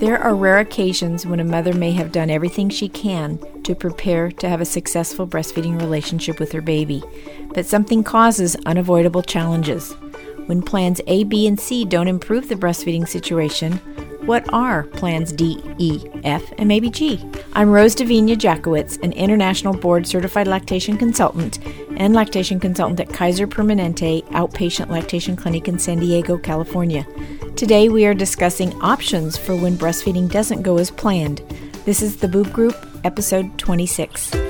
There are rare occasions when a mother may have done everything she can to prepare to have a successful breastfeeding relationship with her baby, but something causes unavoidable challenges. When plans A, B, and C don't improve the breastfeeding situation, what are plans D, E, F, and maybe G? I'm Rose Davina Jackowitz, an international board certified lactation consultant and lactation consultant at Kaiser Permanente Outpatient Lactation Clinic in San Diego, California. Today we are discussing options for when breastfeeding doesn't go as planned. This is the Boob Group, episode 26.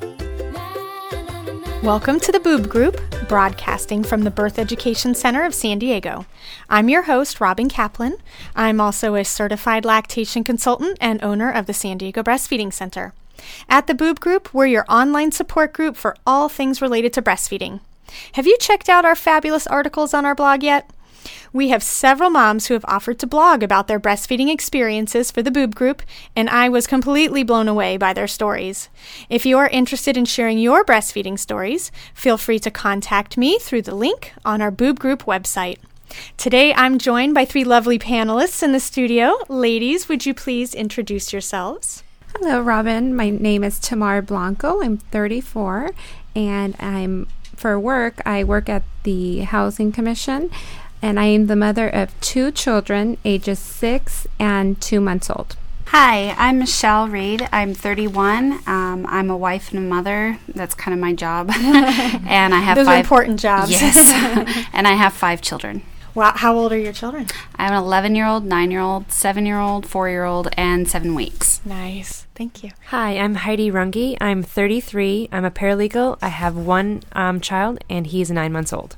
Welcome to the Boob Group, broadcasting from the Birth Education Center of San Diego. I'm your host, Robin Kaplan. I'm also a certified lactation consultant and owner of the San Diego Breastfeeding Center. At the Boob Group, we're your online support group for all things related to breastfeeding. Have you checked out our fabulous articles on our blog yet? We have several moms who have offered to blog about their breastfeeding experiences for the Boob Group, and I was completely blown away by their stories. If you are interested in sharing your breastfeeding stories, feel free to contact me through the link on our Boob Group website. Today I'm joined by three lovely panelists in the studio. Ladies, would you please introduce yourselves? Hello, Robin. My name is Tamar Blanco. I'm 34, and I'm for work. I work at the Housing Commission, and I am the mother of two children, ages six and two months old. Hi, I'm Michelle Reed. I'm 31. Um, I'm a wife and a mother. That's kind of my job. and I have Those five are important jobs. Yes, and I have five children. Wow, how old are your children? I have an 11 year old, 9 year old, 7 year old, 4 year old, and 7 weeks. Nice. Thank you. Hi, I'm Heidi Runge. I'm 33. I'm a paralegal. I have one um, child, and he's nine months old.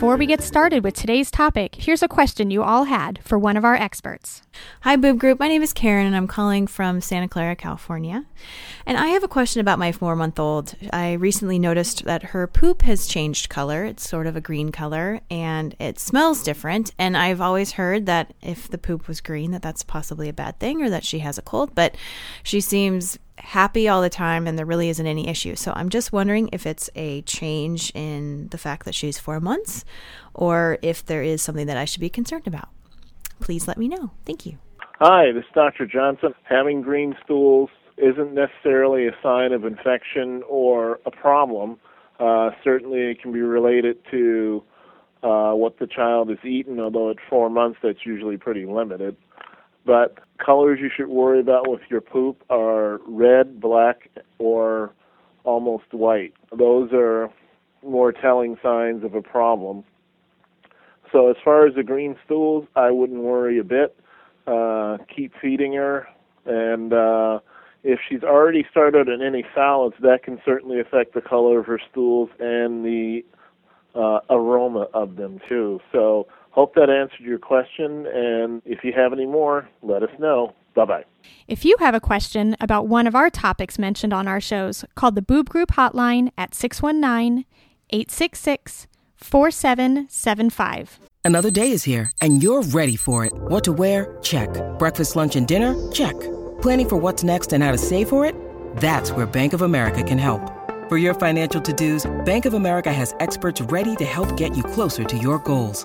Before we get started with today's topic, here's a question you all had for one of our experts. Hi, Boob Group. My name is Karen, and I'm calling from Santa Clara, California. And I have a question about my four month old. I recently noticed that her poop has changed color. It's sort of a green color, and it smells different. And I've always heard that if the poop was green, that that's possibly a bad thing or that she has a cold. But she seems happy all the time and there really isn't any issue. So I'm just wondering if it's a change in the fact that she's four months or if there is something that I should be concerned about. Please let me know. Thank you. Hi, this is Dr. Johnson. Having green stools isn't necessarily a sign of infection or a problem. Uh, certainly, it can be related to uh, what the child is eating, although at four months that's usually pretty limited. But colors you should worry about with your poop are red, black, or almost white. Those are more telling signs of a problem. So as far as the green stools, I wouldn't worry a bit. Uh, keep feeding her, and uh, if she's already started on any solids, that can certainly affect the color of her stools and the uh, aroma of them too. So hope that answered your question, and if you have any more, let us know. Bye bye. If you have a question about one of our topics mentioned on our shows, call the Boob Group hotline at 619 866 4775. Another day is here, and you're ready for it. What to wear? Check. Breakfast, lunch, and dinner? Check. Planning for what's next and how to save for it? That's where Bank of America can help. For your financial to dos, Bank of America has experts ready to help get you closer to your goals.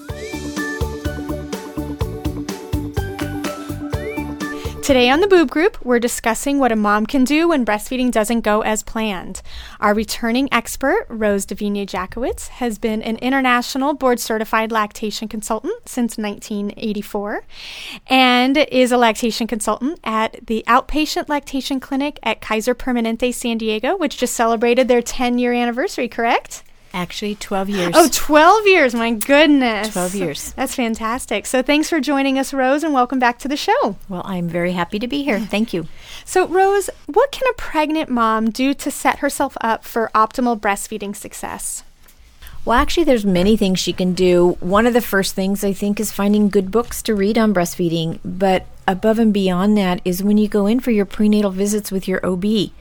Today on the Boob Group, we're discussing what a mom can do when breastfeeding doesn't go as planned. Our returning expert, Rose Davina Jakowitz, has been an international board certified lactation consultant since 1984 and is a lactation consultant at the Outpatient Lactation Clinic at Kaiser Permanente San Diego, which just celebrated their 10 year anniversary, correct? Actually, 12 years. Oh, 12 years. My goodness. 12 years. That's fantastic. So thanks for joining us, Rose, and welcome back to the show. Well, I'm very happy to be here. Thank you. So, Rose, what can a pregnant mom do to set herself up for optimal breastfeeding success? Well, actually, there's many things she can do. One of the first things I think is finding good books to read on breastfeeding. But above and beyond that is when you go in for your prenatal visits with your OB,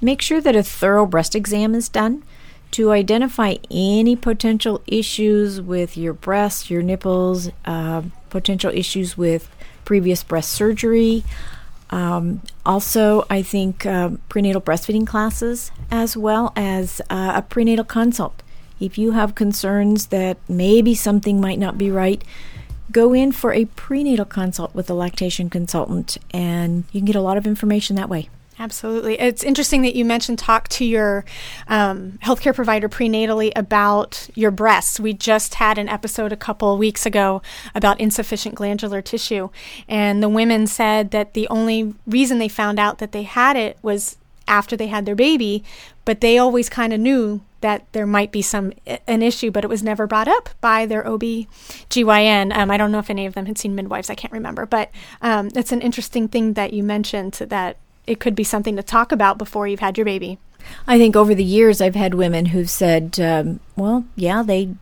make sure that a thorough breast exam is done to identify any potential issues with your breasts, your nipples, uh, potential issues with previous breast surgery. Um, also, I think uh, prenatal breastfeeding classes, as well as uh, a prenatal consult. If you have concerns that maybe something might not be right, go in for a prenatal consult with a lactation consultant, and you can get a lot of information that way. Absolutely. It's interesting that you mentioned talk to your um, healthcare provider prenatally about your breasts. We just had an episode a couple weeks ago about insufficient glandular tissue, and the women said that the only reason they found out that they had it was after they had their baby, but they always kind of knew that there might be some an issue, but it was never brought up by their OB GYN. Um, I don't know if any of them had seen midwives. I can't remember, but um, it's an interesting thing that you mentioned that it could be something to talk about before you've had your baby. I think over the years I've had women who've said, um, well, yeah, they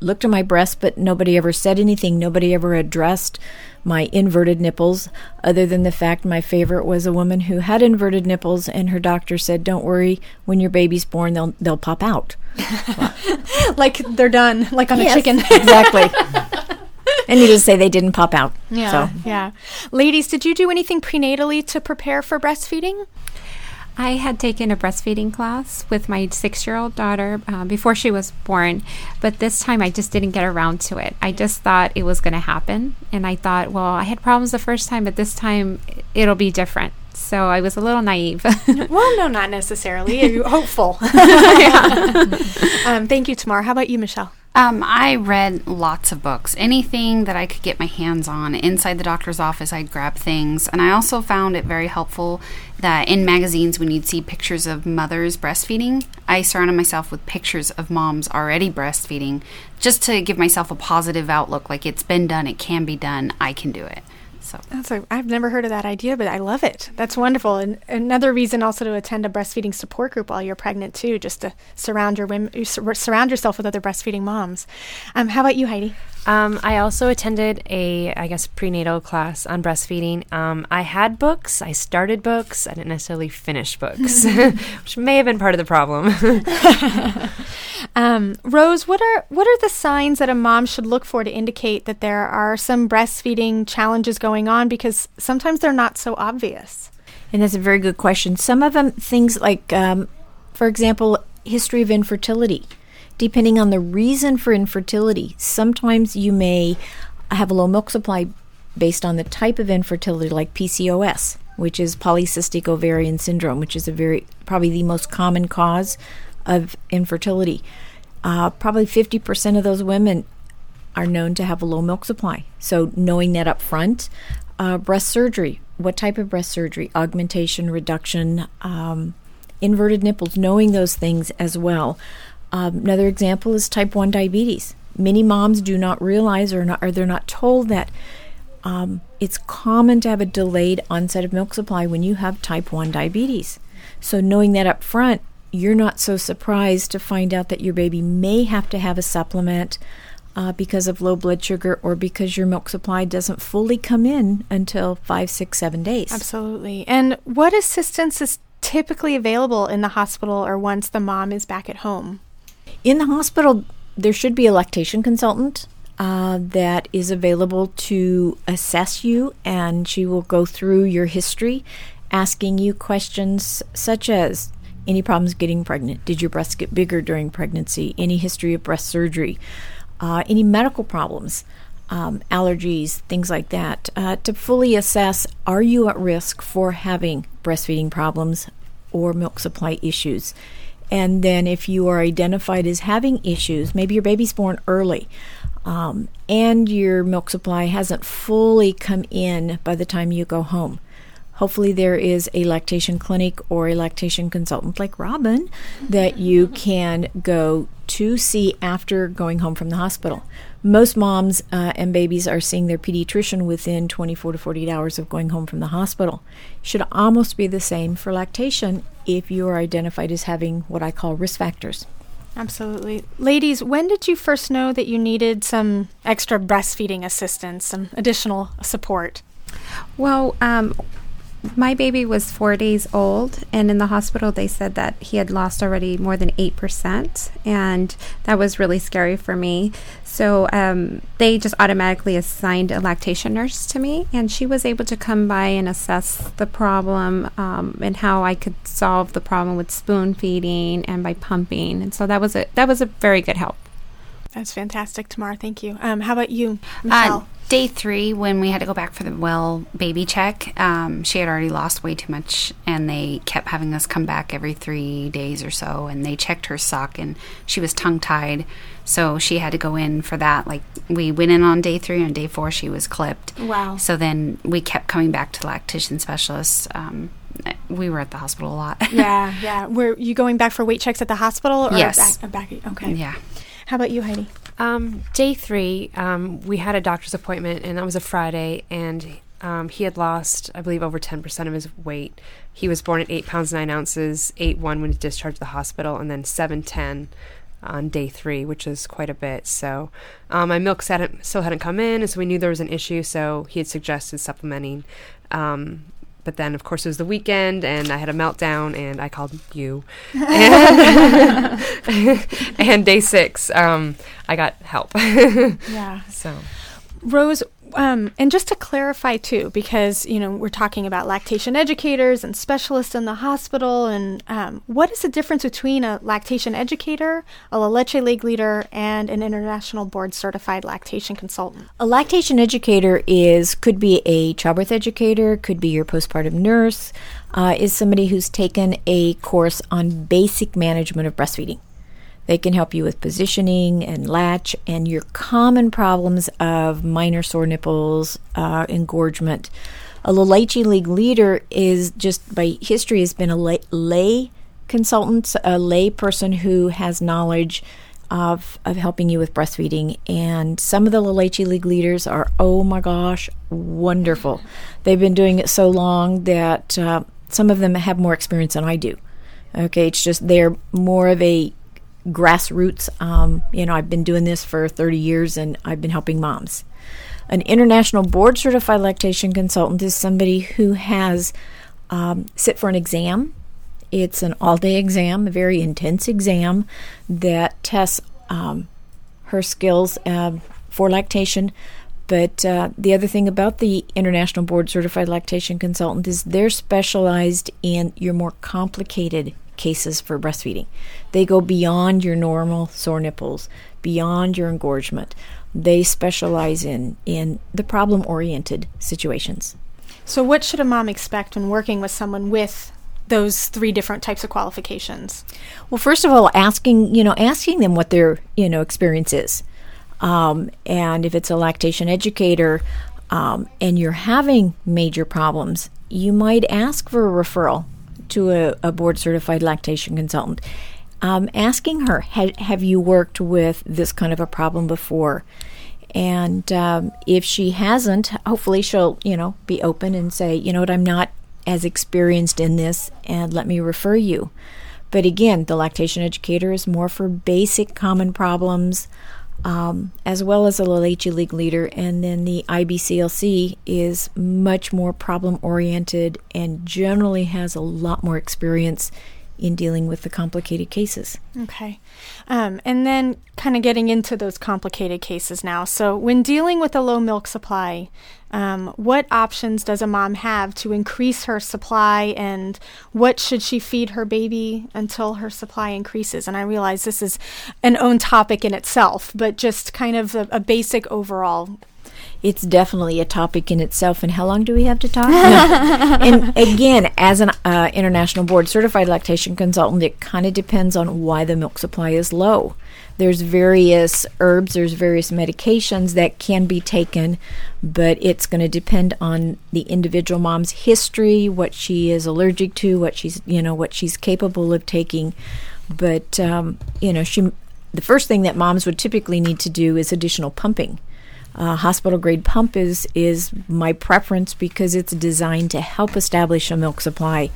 looked at my breast, but nobody ever said anything. Nobody ever addressed my inverted nipples, other than the fact my favorite was a woman who had inverted nipples, and her doctor said, "Don't worry, when your baby's born, they'll they'll pop out." like they're done, like on yes, a chicken. exactly. and needless to say, they didn't pop out. Yeah, so. yeah. Ladies, did you do anything prenatally to prepare for breastfeeding? I had taken a breastfeeding class with my six year old daughter uh, before she was born, but this time I just didn't get around to it. I just thought it was going to happen. And I thought, well, I had problems the first time, but this time it'll be different. So I was a little naive. well, no, not necessarily. Are You're hopeful. um, thank you, Tamar. How about you, Michelle? Um, I read lots of books. Anything that I could get my hands on. Inside the doctor's office, I'd grab things. And I also found it very helpful that in magazines, when you'd see pictures of mothers breastfeeding, I surrounded myself with pictures of moms already breastfeeding just to give myself a positive outlook like it's been done, it can be done, I can do it. So that's a, I've never heard of that idea, but I love it. That's wonderful. And another reason also to attend a breastfeeding support group while you're pregnant too, just to surround your women, surround yourself with other breastfeeding moms. Um, how about you, Heidi? Um, I also attended a, I guess, prenatal class on breastfeeding. Um, I had books. I started books. I didn't necessarily finish books, which may have been part of the problem. um, Rose, what are what are the signs that a mom should look for to indicate that there are some breastfeeding challenges going on? Because sometimes they're not so obvious. And that's a very good question. Some of them, things like, um, for example, history of infertility. Depending on the reason for infertility, sometimes you may have a low milk supply based on the type of infertility, like PCOS, which is polycystic ovarian syndrome, which is a very probably the most common cause of infertility. Uh, probably 50% of those women are known to have a low milk supply. So knowing that up front, uh, breast surgery. What type of breast surgery? Augmentation, reduction, um, inverted nipples. Knowing those things as well. Um, another example is type one diabetes. Many moms do not realize or, not, or they're not told that um, it's common to have a delayed onset of milk supply when you have type 1 diabetes. So, knowing that up front, you're not so surprised to find out that your baby may have to have a supplement uh, because of low blood sugar or because your milk supply doesn't fully come in until five, six, seven days. Absolutely. And what assistance is typically available in the hospital or once the mom is back at home? In the hospital, there should be a lactation consultant uh, that is available to assess you, and she will go through your history, asking you questions such as any problems getting pregnant? Did your breasts get bigger during pregnancy? Any history of breast surgery? Uh, any medical problems? Um, allergies, things like that, uh, to fully assess are you at risk for having breastfeeding problems or milk supply issues? And then, if you are identified as having issues, maybe your baby's born early, um, and your milk supply hasn't fully come in by the time you go home. Hopefully, there is a lactation clinic or a lactation consultant like Robin that you can go to see after going home from the hospital. Most moms uh, and babies are seeing their pediatrician within 24 to 48 hours of going home from the hospital. Should almost be the same for lactation if you are identified as having what I call risk factors. Absolutely. Ladies, when did you first know that you needed some extra breastfeeding assistance, some additional support? Well, um, my baby was four days old, and in the hospital, they said that he had lost already more than 8%, and that was really scary for me. So um, they just automatically assigned a lactation nurse to me, and she was able to come by and assess the problem um, and how I could solve the problem with spoon feeding and by pumping. And so that was a that was a very good help. That's fantastic, Tamar. Thank you. Um, how about you, Uh, Michelle? Day three, when we had to go back for the well baby check, um, she had already lost way too much, and they kept having us come back every three days or so. And they checked her suck, and she was tongue tied, so she had to go in for that. Like we went in on day three, and day four she was clipped. Wow. So then we kept coming back to lactation specialists. Um, we were at the hospital a lot. yeah, yeah. Were you going back for weight checks at the hospital? Or Yes. Back, back, okay. yeah. How about you, Heidi? Um, day three, um, we had a doctor's appointment, and that was a Friday, and um, he had lost, I believe, over 10% of his weight. He was born at 8 pounds 9 ounces, 8 1 when he discharged the hospital, and then 7 10 on day three, which is quite a bit. So um, my milk hadn't, still hadn't come in, and so we knew there was an issue, so he had suggested supplementing. Um, but then, of course, it was the weekend, and I had a meltdown, and I called you. And, and day six, um, I got help. Yeah. so, Rose, um, and just to clarify too, because you know we're talking about lactation educators and specialists in the hospital, and um, what is the difference between a lactation educator, a La Leche League leader, and an international board certified lactation consultant? A lactation educator is could be a childbirth educator, could be your postpartum nurse, uh, is somebody who's taken a course on basic management of breastfeeding. They can help you with positioning and latch and your common problems of minor sore nipples, uh, engorgement. A La Leche League leader is just by history has been a lay, lay consultant, a lay person who has knowledge of, of helping you with breastfeeding. And some of the La Leche League leaders are, oh my gosh, wonderful. They've been doing it so long that uh, some of them have more experience than I do. Okay, it's just they're more of a grassroots. Um, you know, I've been doing this for 30 years and I've been helping moms. An international board certified lactation consultant is somebody who has um, sit for an exam. It's an all day exam, a very intense exam that tests um, her skills um for lactation, But uh, the other thing about the International Board Certified Lactation Consultant is they're specialized in your more complicated cases for breastfeeding. They go beyond your normal sore nipples, beyond your engorgement. They specialize in, in the problem oriented situations. So, what should a mom expect when working with someone with those three different types of qualifications? Well, first of all, asking you know asking them what their you know experience is, um, and if it's a lactation educator, um, and you're having major problems, you might ask for a referral to a, a board certified lactation consultant. Um, asking her, have you worked with this kind of a problem before? And um, if she hasn't, hopefully she'll, you know, be open and say, you know what, I'm not as experienced in this, and let me refer you. But again, the lactation educator is more for basic common problems, um, as well as a La Leche League leader. And then the IBCLC is much more problem oriented and generally has a lot more experience in dealing with the complicated cases. Okay. Um, and then kind of getting into those complicated cases now. So, when dealing with a low milk supply, um, what options does a mom have to increase her supply and what should she feed her baby until her supply increases? And I realize this is an own topic in itself, but just kind of a, a basic overall it's definitely a topic in itself. And how long do we have to talk? and again, as an uh, international board certified lactation consultant, it kind of depends on why the milk supply is low. There's various herbs, there's various medications that can be taken, but it's going to depend on the individual mom's history, what she is allergic to, what she's you know what she's capable of taking. But um, you know, she the first thing that moms would typically need to do is additional pumping uh, hospital grade pump is is my preference because it's designed to help establish a milk supply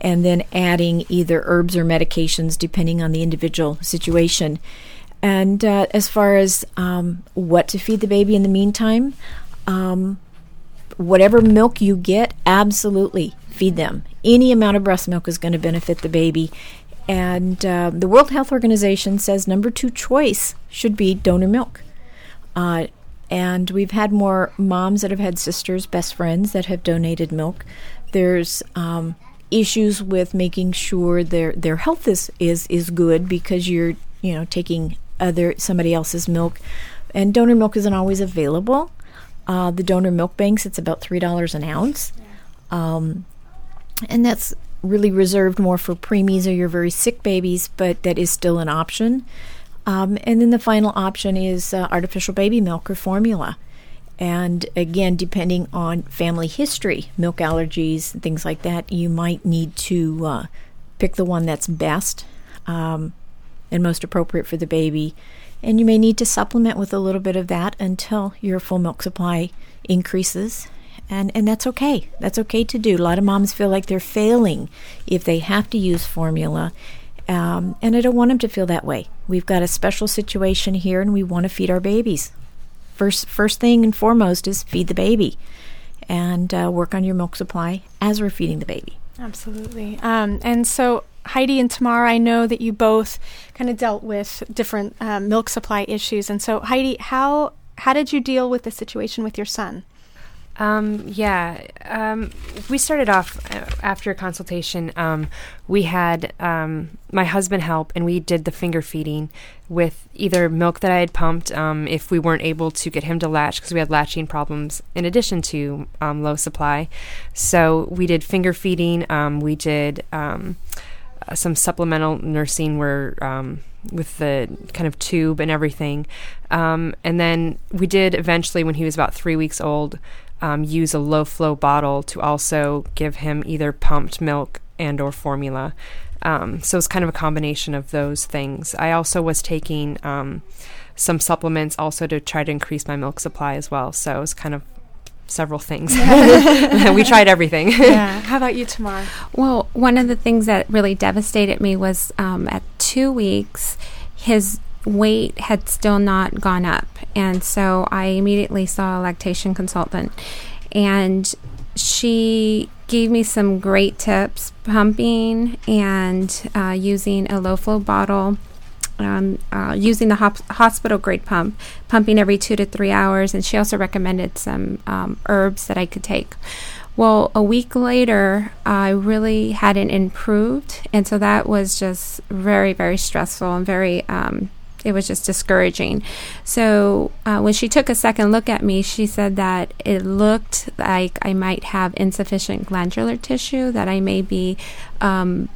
and then adding either herbs or medications depending on the individual situation. And uh, as far as um, what to feed the baby in the meantime um, whatever milk you get absolutely feed them. Any amount of breast milk is going to benefit the baby. And uh, the world health organization says number two choice should be donor milk. Uh, and we've had more moms that have had sisters, best friends that have donated milk. There's um, issues with making sure their their health is, is is good because you're you know taking other somebody else's milk, and donor milk isn't always available. Uh, the donor milk banks it's about three dollars an ounce, um, and that's really reserved more for preemies or your very sick babies, but that is still an option. Um, and then the final option is uh, artificial baby milk or formula. And again, depending on family history, milk allergies, and things like that, you might need to uh, pick the one that's best um, and most appropriate for the baby. And you may need to supplement with a little bit of that until your full milk supply increases. And, and that's okay. That's okay to do. A lot of moms feel like they're failing if they have to use formula um, and I don't want them to feel that way. We've got a special situation here, and we want to feed our babies. First, first thing and foremost is feed the baby, and uh, work on your milk supply as we're feeding the baby. Absolutely. Um, and so, Heidi and Tamara, I know that you both kind of dealt with different um, milk supply issues. And so, Heidi, how how did you deal with the situation with your son? Um, yeah, um, we started off uh, after a consultation. Um, we had um, my husband help, and we did the finger feeding with either milk that I had pumped um, if we weren't able to get him to latch because we had latching problems in addition to um, low supply. So we did finger feeding. we did uh, some supplemental nursing where with the kind of tube and everything. Um, and then we did eventually, when he was about three weeks old, um, use a low flow bottle to also give him either pumped milk and or formula. Um, so it's kind of a combination of those things. I also was taking um, some supplements also to try to increase my milk supply as well. So it's kind of several things. we tried everything. yeah. How about you, Tamar? Well, one of the things that really devastated me was um, at two weeks, his weight had still not gone up. And so I immediately saw a lactation consultant. And she gave me some great tips pumping and uh, using a low flow bottle um, uh, using the hop- hospital grade pump, pumping every two to three hours, and she also recommended some um, herbs that I could take. Well, a week later, I really hadn't improved, and so that was just very, very stressful and very. Um, it was just discouraging. So uh, when she took a second look at me, she said that it looked like I might have insufficient glandular tissue, that I may be um,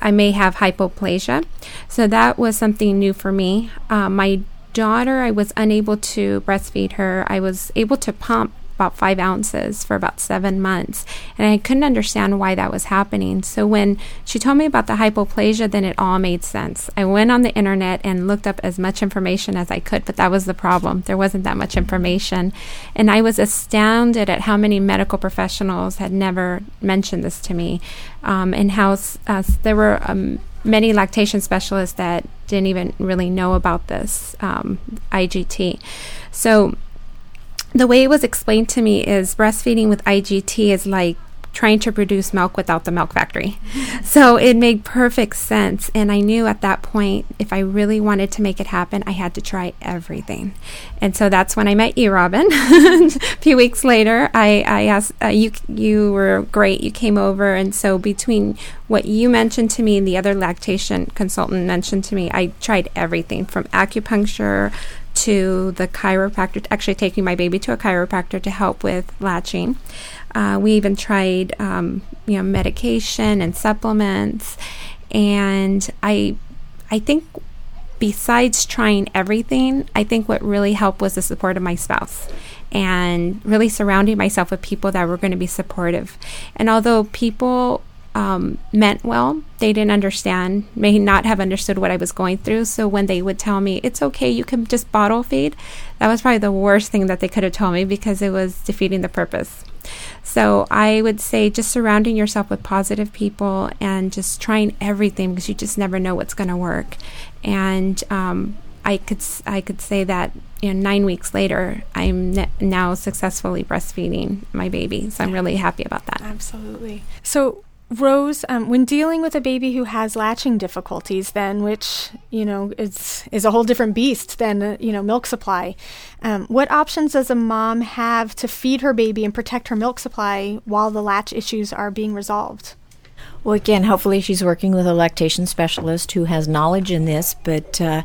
I may have hypoplasia. So that was something new for me. Uh, my daughter, I was unable to breastfeed her. I was able to pump about five ounces for about seven months. And I couldn't understand why that was happening. So when she told me about the hypoplasia, then it all made sense. I went on the internet and looked up as much information as I could, but that was the problem. There wasn't that much information. And I was astounded at how many medical professionals had never mentioned this to me um, and how uh, there were. Um, many lactation specialists that didn't even really know about this um, IGT. So the way it was explained to me is breastfeeding with IGT is like trying to produce milk without the milk factory. So it made perfect sense. And I knew at that point, if I really wanted to make it happen, I had to try everything. And so that's when I met you, Robin. a few weeks later, I, I asked, uh, you, you were great. You came over. And so between what you mentioned to me and the other lactation consultant mentioned to me, I tried everything from acupuncture to the chiropractor, actually taking my baby to a chiropractor to help with latching. Uh, we even tried, um, you know, medication and supplements, and I, I think besides trying everything, I think what really helped was the support of my spouse and really surrounding myself with people that were going to be supportive. And although people um, meant well. They didn't understand, may not have understood what I was going through. So when they would tell me, it's okay, you can just bottle feed, that was probably the worst thing that they could have told me because it was defeating the purpose. So I would say just surrounding yourself with positive people and just trying everything because you just never know what's going to work. And um, I could I could say that you know, nine weeks later, I'm ne- now successfully breastfeeding my baby. So I'm really happy about that. Absolutely. So Rose, um, when dealing with a baby who has latching difficulties, then which you know is is a whole different beast than uh, you know milk supply, um, what options does a mom have to feed her baby and protect her milk supply while the latch issues are being resolved? Well, again, hopefully she's working with a lactation specialist who has knowledge in this, but uh,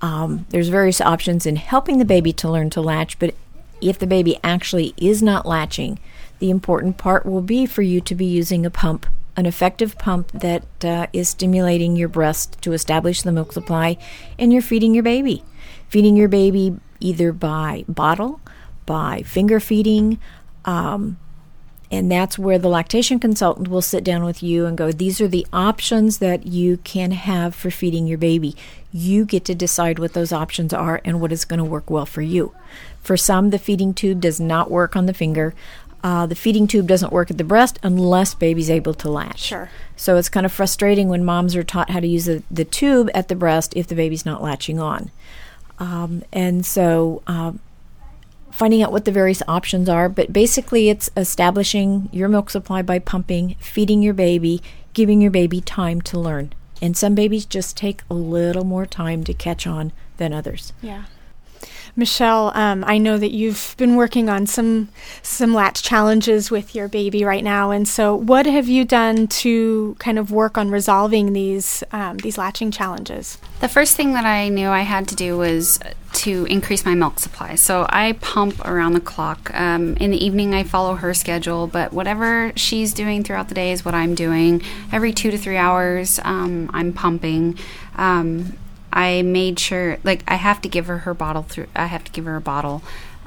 um, there's various options in helping the baby to learn to latch. But if the baby actually is not latching, the important part will be for you to be using a pump an effective pump that uh, is stimulating your breast to establish the milk supply, and you're feeding your baby. Feeding your baby either by bottle, by finger feeding, um, and that's where the lactation consultant will sit down with you and go, These are the options that you can have for feeding your baby. You get to decide what those options are and what is going to work well for you. For some, the feeding tube does not work on the finger. Uh, the feeding tube doesn't work at the breast unless baby's able to latch. Sure. So it's kind of frustrating when moms are taught how to use the, the tube at the breast if the baby's not latching on. Um, and so um, finding out what the various options are, but basically it's establishing your milk supply by pumping, feeding your baby, giving your baby time to learn. And some babies just take a little more time to catch on than others. Yeah. Michelle, um, I know that you've been working on some some latch challenges with your baby right now, and so what have you done to kind of work on resolving these um, these latching challenges? The first thing that I knew I had to do was to increase my milk supply. So I pump around the clock. Um, in the evening, I follow her schedule, but whatever she's doing throughout the day is what I'm doing. Every two to three hours, um, I'm pumping. Um, I made sure like I have to give her her bottle through I have to give her a bottle.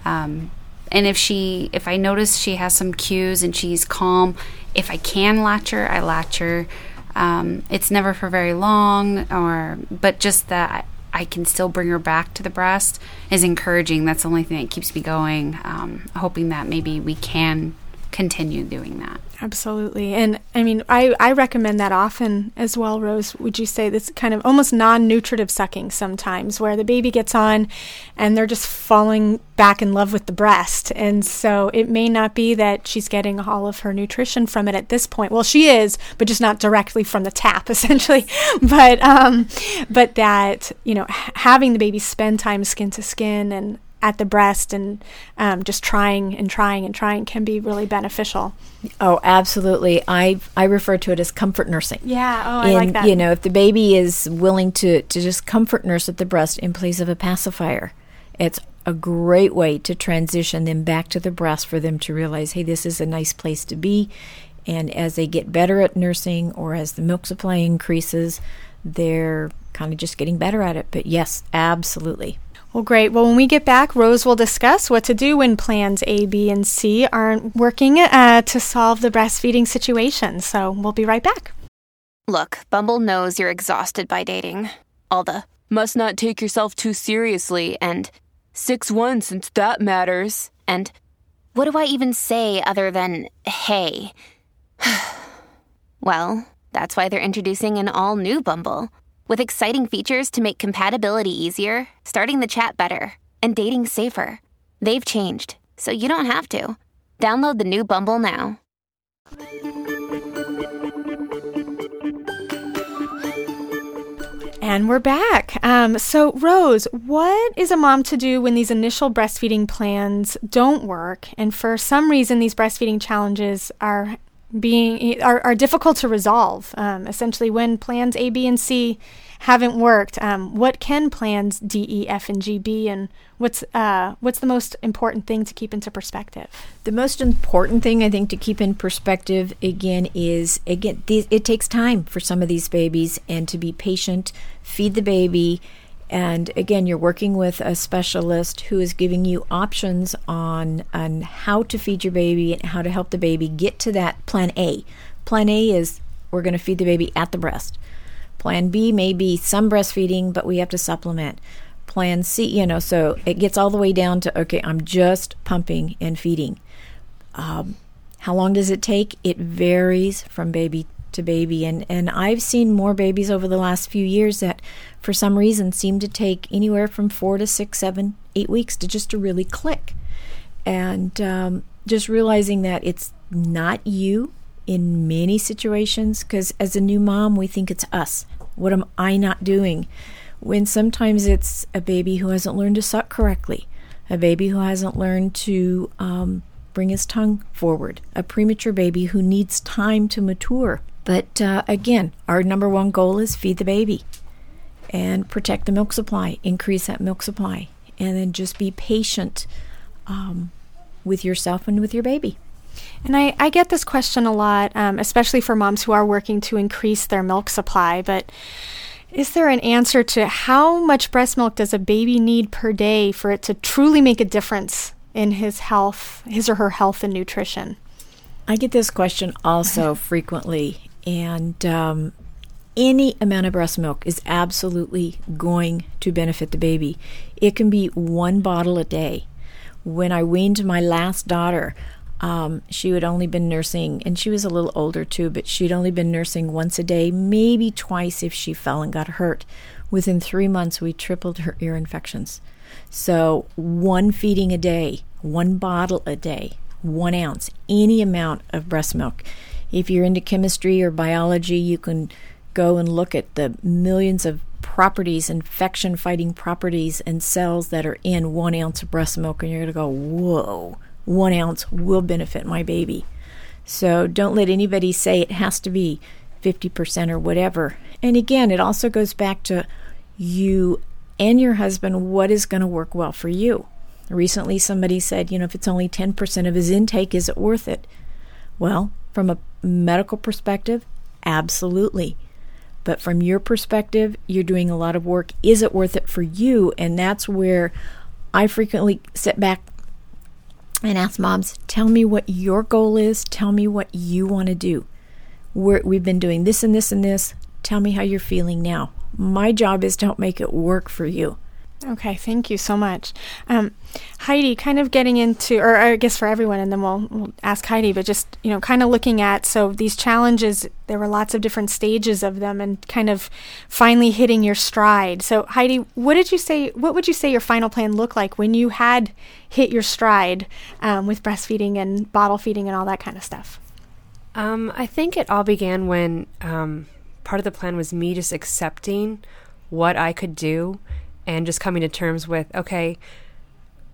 Um, and if she if I notice she has some cues and she's calm if I can latch her I latch her. Um, it's never for very long or but just that I can still bring her back to the breast is encouraging. That's the only thing that keeps me going. Um, hoping that maybe we can continue doing that. Absolutely. And I mean, I, I recommend that often as well, Rose. Would you say this kind of almost non nutritive sucking sometimes, where the baby gets on and they're just falling back in love with the breast? And so it may not be that she's getting all of her nutrition from it at this point. Well, she is, but just not directly from the tap, essentially. but, um, but that, you know, having the baby spend time skin to skin and at the breast and um, just trying and trying and trying can be really beneficial. Oh, absolutely. I I refer to it as comfort nursing. Yeah. Oh, I like that. You know, if the baby is willing to to just comfort nurse at the breast in place of a pacifier, it's a great way to transition them back to the breast for them to realize, hey, this is a nice place to be. And as they get better at nursing or as the milk supply increases, they're kind of just getting better at it. But yes, absolutely. Well, great. Well, when we get back, Rose will discuss what to do when plans A, B, and C aren't working uh, to solve the breastfeeding situation. So we'll be right back. Look, Bumble knows you're exhausted by dating. All the must not take yourself too seriously and 6 1 since that matters. And what do I even say other than hey? well, that's why they're introducing an all new Bumble. With exciting features to make compatibility easier, starting the chat better, and dating safer. They've changed, so you don't have to. Download the new Bumble now. And we're back. Um, so, Rose, what is a mom to do when these initial breastfeeding plans don't work, and for some reason these breastfeeding challenges are being are, are difficult to resolve. Um, essentially, when plans A, B, and C haven't worked, um, what can plans D, E, F, and G be, and what's uh, what's the most important thing to keep into perspective? The most important thing I think to keep in perspective again is again it takes time for some of these babies, and to be patient, feed the baby and again, you're working with a specialist who is giving you options on, on how to feed your baby and how to help the baby get to that plan A. Plan A is we're going to feed the baby at the breast. Plan B may be some breastfeeding, but we have to supplement. Plan C, you know, so it gets all the way down to okay, I'm just pumping and feeding. Um, how long does it take? It varies from baby to baby, and and I've seen more babies over the last few years that for some reason seem to take anywhere from four to six, seven, eight weeks to just to really click. And um, just realizing that it's not you in many situations, because as a new mom, we think it's us. What am I not doing? When sometimes it's a baby who hasn't learned to suck correctly, a baby who hasn't learned to um, bring his tongue forward, a premature baby who needs time to mature. But uh, again, our number one goal is feed the baby and protect the milk supply, increase that milk supply, and then just be patient um, with yourself and with your baby. And I, I get this question a lot, um, especially for moms who are working to increase their milk supply. But is there an answer to how much breast milk does a baby need per day for it to truly make a difference in his health, his or her health and nutrition? I get this question also frequently. And um, any amount of breast milk is absolutely going to benefit the baby. It can be one bottle a day. When I weaned my last daughter, um, she had only been nursing, and she was a little older too, but she'd only been nursing once a day, maybe twice if she fell and got hurt. Within three months, we tripled her ear infections. So, one feeding a day, one bottle a day, one ounce, any amount of breast milk. If you're into chemistry or biology, you can go and look at the millions of properties, infection fighting properties, and cells that are in one ounce of breast milk, and you're going to go, whoa, one ounce will benefit my baby. So don't let anybody say it has to be 50% or whatever. And again, it also goes back to you and your husband what is going to work well for you. Recently, somebody said, you know, if it's only 10% of his intake, is it worth it? Well, from a medical perspective, absolutely. But from your perspective, you're doing a lot of work. Is it worth it for you? And that's where I frequently sit back and ask moms, tell me what your goal is. Tell me what you want to do. We're, we've been doing this and this and this. Tell me how you're feeling now. My job is to help make it work for you. Okay, thank you so much. Um, Heidi, kind of getting into, or I guess for everyone, and then we'll, we'll ask Heidi, but just, you know, kind of looking at, so these challenges, there were lots of different stages of them and kind of finally hitting your stride. So, Heidi, what did you say, what would you say your final plan looked like when you had hit your stride um, with breastfeeding and bottle feeding and all that kind of stuff? Um, I think it all began when um, part of the plan was me just accepting what I could do and just coming to terms with okay,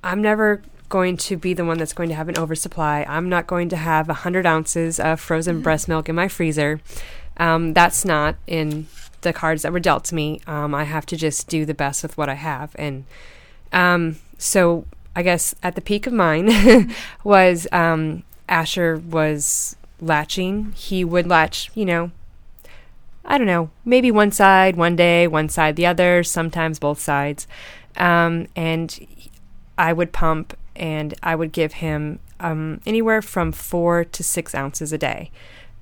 I'm never going to be the one that's going to have an oversupply. I'm not going to have 100 ounces of frozen mm-hmm. breast milk in my freezer. Um, that's not in the cards that were dealt to me. Um, I have to just do the best with what I have. And um, so I guess at the peak of mine was um, Asher was latching. He would latch, you know, I don't know, maybe one side one day, one side the other, sometimes both sides. Um, and I would pump and I would give him um, anywhere from four to six ounces a day,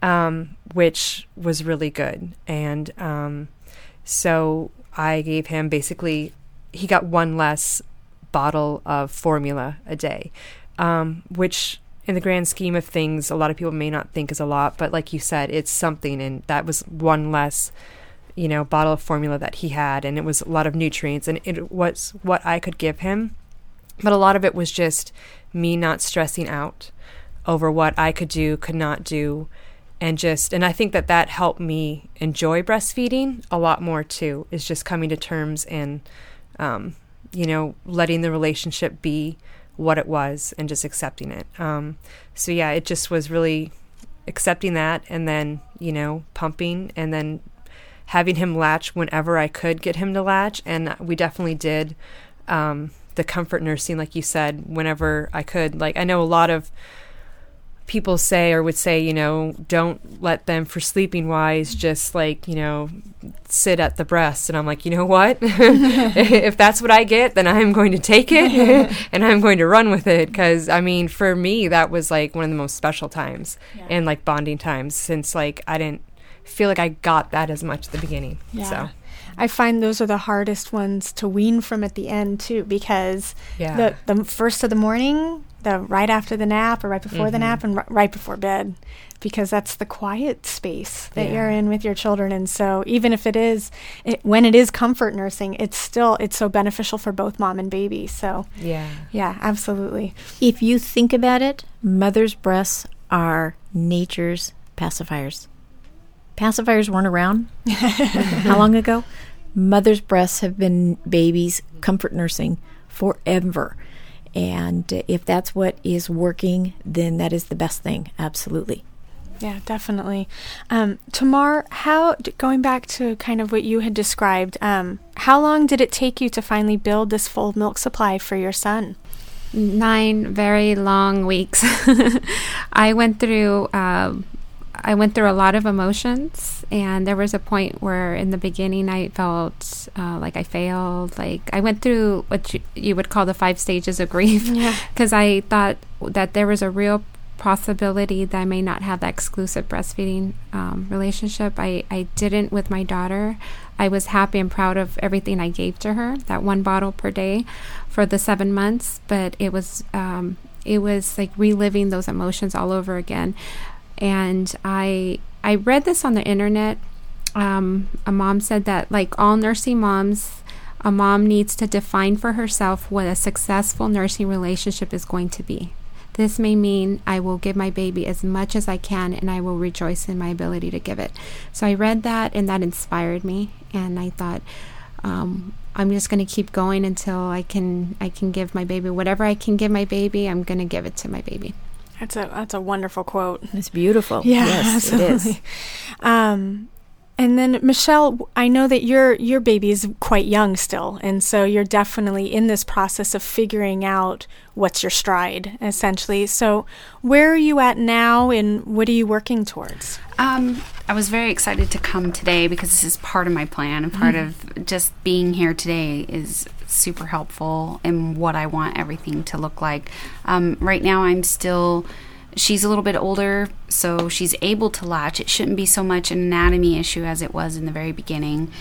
um, which was really good. And um, so I gave him basically, he got one less bottle of formula a day, um, which in the grand scheme of things, a lot of people may not think is a lot, but like you said, it's something, and that was one less, you know, bottle of formula that he had, and it was a lot of nutrients, and it was what I could give him, but a lot of it was just me not stressing out over what I could do, could not do, and just, and I think that that helped me enjoy breastfeeding a lot more too. Is just coming to terms and, um, you know, letting the relationship be what it was and just accepting it. Um, so yeah, it just was really accepting that and then, you know, pumping and then having him latch whenever I could get him to latch. And we definitely did um, the comfort nursing, like you said, whenever I could. Like, I know a lot of people say or would say, you know, don't let them for sleeping wise just like, you know, sit at the breast. And I'm like, you know what? if that's what I get, then I'm going to take it and I'm going to run with it. Cause I mean, for me, that was like one of the most special times yeah. and like bonding times since like I didn't feel like I got that as much at the beginning. Yeah. So. I find those are the hardest ones to wean from at the end too, because yeah. the the first of the morning the right after the nap or right before mm-hmm. the nap and r- right before bed because that's the quiet space that yeah. you're in with your children. And so even if it is it, when it is comfort nursing it's still it's so beneficial for both mom and baby. So yeah. yeah absolutely. If you think about it mother's breasts are nature's pacifiers. Pacifiers weren't around how long ago? Mother's breasts have been babies comfort nursing forever and if that's what is working, then that is the best thing. Absolutely. Yeah, definitely. Um, Tamar, how going back to kind of what you had described, um, how long did it take you to finally build this full milk supply for your son? Nine very long weeks. I went through uh, I went through a lot of emotions, and there was a point where in the beginning I felt uh, like I failed. Like I went through what you, you would call the five stages of grief because yeah. I thought that there was a real possibility that I may not have that exclusive breastfeeding um, relationship. I, I didn't with my daughter. I was happy and proud of everything I gave to her, that one bottle per day for the seven months, but it was um, it was like reliving those emotions all over again and I I read this on the internet. Um, a mom said that like all nursing moms, a mom needs to define for herself what a successful nursing relationship is going to be. This may mean I will give my baby as much as I can and I will rejoice in my ability to give it. So I read that and that inspired me and I thought um, I'm just going to keep going until I can I can give my baby whatever I can give my baby I'm going to give it to my baby. That's a that's a wonderful quote. It's beautiful. Yeah, yes, absolutely. it is. Um, and then Michelle, I know that your your baby is quite young still, and so you're definitely in this process of figuring out what's your stride, essentially. So, where are you at now, and what are you working towards? Um, I was very excited to come today because this is part of my plan, and part mm-hmm. of just being here today is super helpful in what I want everything to look like. Um, right now, I'm still. She's a little bit older, so she's able to latch. It shouldn't be so much an anatomy issue as it was in the very beginning.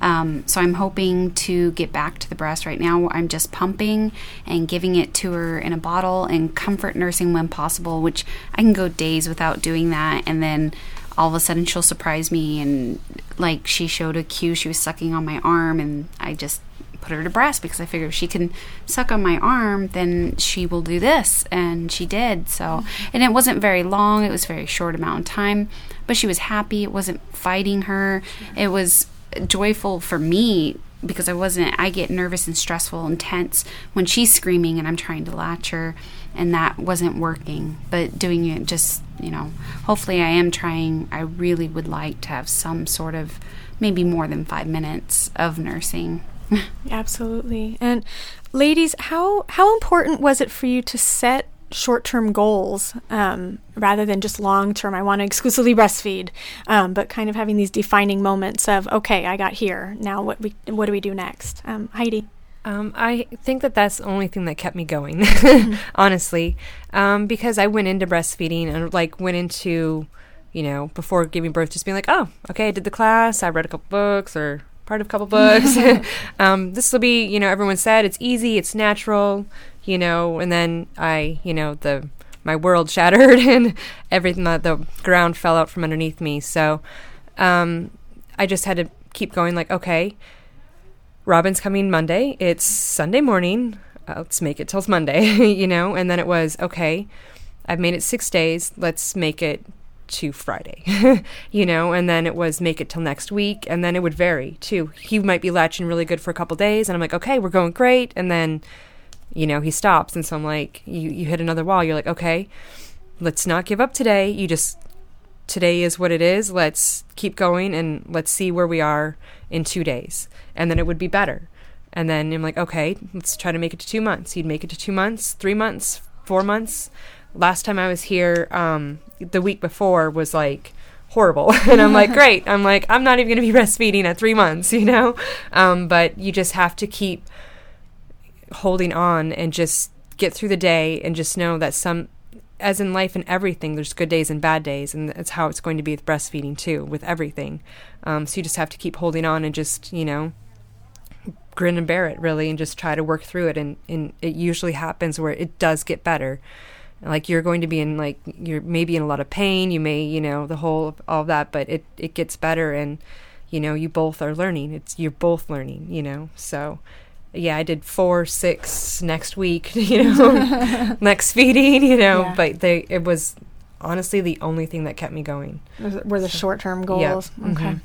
Um, so I'm hoping to get back to the breast right now. I'm just pumping and giving it to her in a bottle and comfort nursing when possible, which I can go days without doing that. And then all of a sudden she'll surprise me and like she showed a cue she was sucking on my arm and I just put her to breast because I figured if she can suck on my arm, then she will do this. And she did. So, and it wasn't very long, it was very short amount of time, but she was happy. It wasn't fighting her. It was joyful for me because I wasn't, I get nervous and stressful and tense when she's screaming and I'm trying to latch her. And that wasn't working, but doing it just, you know, hopefully I am trying. I really would like to have some sort of maybe more than five minutes of nursing Absolutely. And ladies, how how important was it for you to set short-term goals um, rather than just long-term? I want to exclusively breastfeed, um, but kind of having these defining moments of okay, I got here. Now what we what do we do next? Um, Heidi. Um, I think that that's the only thing that kept me going, honestly, um, because I went into breastfeeding and like went into, you know, before giving birth, just being like, oh, okay, I did the class, I read a couple books or part of a couple books. um, this will be, you know, everyone said it's easy, it's natural, you know, and then I, you know, the my world shattered and everything, the, the ground fell out from underneath me. So um, I just had to keep going, like, okay, Robin's coming Monday. It's Sunday morning. Uh, let's make it till Monday, you know? And then it was, okay, I've made it six days. Let's make it to Friday, you know, and then it was make it till next week, and then it would vary too. He might be latching really good for a couple days, and I'm like, okay, we're going great, and then, you know, he stops, and so I'm like, you you hit another wall. You're like, okay, let's not give up today. You just today is what it is. Let's keep going, and let's see where we are in two days, and then it would be better. And then I'm like, okay, let's try to make it to two months. You'd make it to two months, three months, four months. Last time I was here, um, the week before was like horrible. and I'm like, great. I'm like, I'm not even going to be breastfeeding at three months, you know? Um, but you just have to keep holding on and just get through the day and just know that some, as in life and everything, there's good days and bad days. And that's how it's going to be with breastfeeding too, with everything. Um, so you just have to keep holding on and just, you know, grin and bear it really and just try to work through it. And, and it usually happens where it does get better like you're going to be in like you're maybe in a lot of pain you may you know the whole all that but it it gets better and you know you both are learning it's you're both learning you know so yeah i did four six next week you know next feeding you know yeah. but they it was honestly the only thing that kept me going were the so, short-term goals yeah. okay mm-hmm.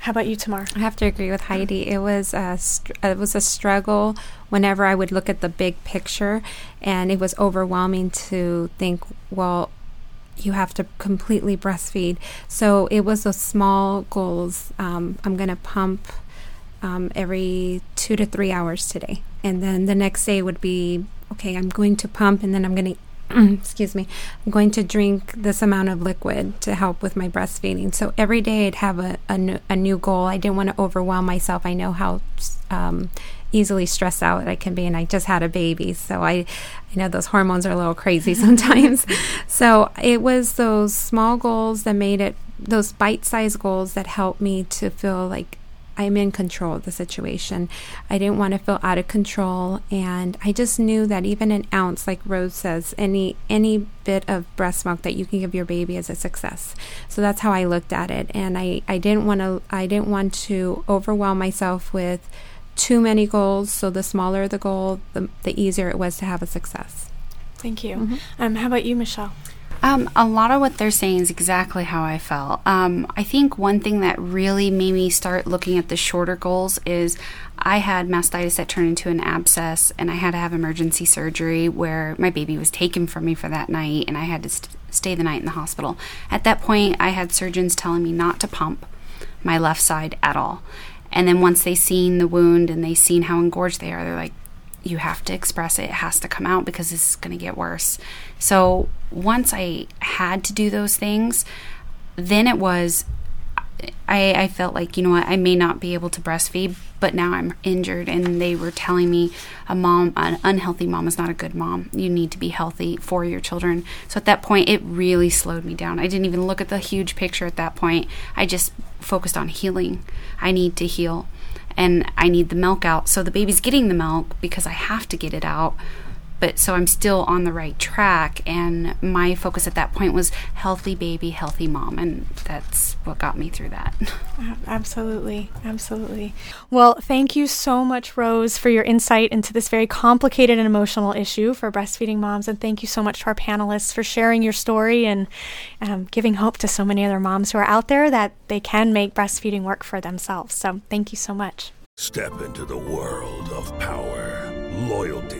How about you, Tamar? I have to agree with Heidi. It was a str- it was a struggle whenever I would look at the big picture, and it was overwhelming to think, well, you have to completely breastfeed. So it was those small goals. Um, I'm going to pump um, every two to three hours today, and then the next day would be okay. I'm going to pump, and then I'm going to excuse me, I'm going to drink this amount of liquid to help with my breastfeeding. So every day I'd have a, a, new, a new goal. I didn't want to overwhelm myself. I know how um, easily stressed out I can be, and I just had a baby. So I, I know those hormones are a little crazy sometimes. so it was those small goals that made it, those bite sized goals that helped me to feel like I'm in control of the situation. I didn't want to feel out of control and I just knew that even an ounce like Rose says any any bit of breast milk that you can give your baby is a success. So that's how I looked at it and I I didn't want to I didn't want to overwhelm myself with too many goals. So the smaller the goal, the the easier it was to have a success. Thank you. Mm-hmm. Um, how about you, Michelle? Um, a lot of what they're saying is exactly how I felt. Um, I think one thing that really made me start looking at the shorter goals is I had mastitis that turned into an abscess, and I had to have emergency surgery where my baby was taken from me for that night, and I had to st- stay the night in the hospital. At that point, I had surgeons telling me not to pump my left side at all. And then once they seen the wound and they seen how engorged they are, they're like, you have to express it. It has to come out because this is going to get worse. So once I had to do those things, then it was, I, I felt like, you know what, I may not be able to breastfeed, but now I'm injured. And they were telling me a mom, an unhealthy mom is not a good mom. You need to be healthy for your children. So at that point, it really slowed me down. I didn't even look at the huge picture at that point. I just focused on healing. I need to heal and I need the milk out. So the baby's getting the milk because I have to get it out but so I'm still on the right track. And my focus at that point was healthy baby, healthy mom. And that's what got me through that. Absolutely. Absolutely. Well, thank you so much, Rose, for your insight into this very complicated and emotional issue for breastfeeding moms. And thank you so much to our panelists for sharing your story and um, giving hope to so many other moms who are out there that they can make breastfeeding work for themselves. So thank you so much. Step into the world of power, loyalty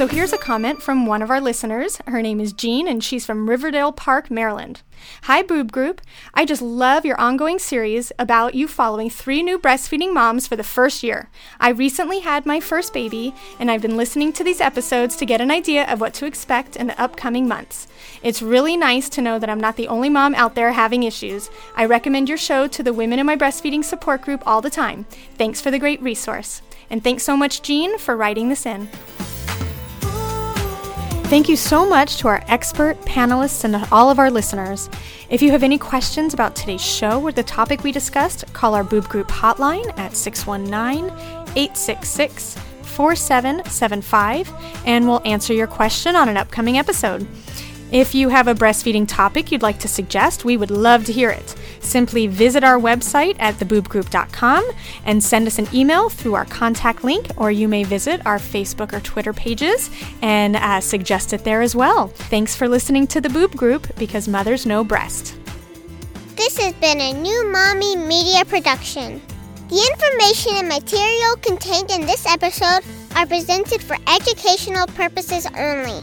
So here's a comment from one of our listeners. Her name is Jean, and she's from Riverdale Park, Maryland. Hi, Boob Group. I just love your ongoing series about you following three new breastfeeding moms for the first year. I recently had my first baby, and I've been listening to these episodes to get an idea of what to expect in the upcoming months. It's really nice to know that I'm not the only mom out there having issues. I recommend your show to the women in my breastfeeding support group all the time. Thanks for the great resource. And thanks so much, Jean, for writing this in. Thank you so much to our expert panelists and all of our listeners. If you have any questions about today's show or the topic we discussed, call our Boob Group hotline at 619 866 4775 and we'll answer your question on an upcoming episode. If you have a breastfeeding topic you'd like to suggest, we would love to hear it. Simply visit our website at theboobgroup.com and send us an email through our contact link, or you may visit our Facebook or Twitter pages and uh, suggest it there as well. Thanks for listening to the Boob Group because mothers know breast. This has been a new Mommy Media production. The information and material contained in this episode are presented for educational purposes only.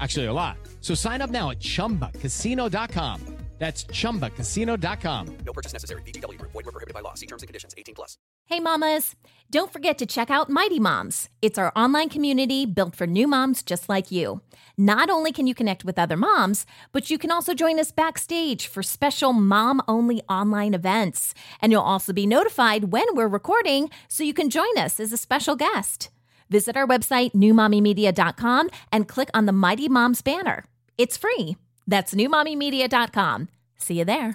Actually, a lot. So sign up now at chumbacasino.com. That's chumbacasino.com. No purchase necessary. VGW Group. Void were prohibited by law. See terms and conditions. 18 plus. Hey, mamas. Don't forget to check out Mighty Moms. It's our online community built for new moms just like you. Not only can you connect with other moms, but you can also join us backstage for special mom only online events. And you'll also be notified when we're recording so you can join us as a special guest. Visit our website, newmommymedia.com, and click on the Mighty Moms banner. It's free. That's newmommymedia.com. See you there.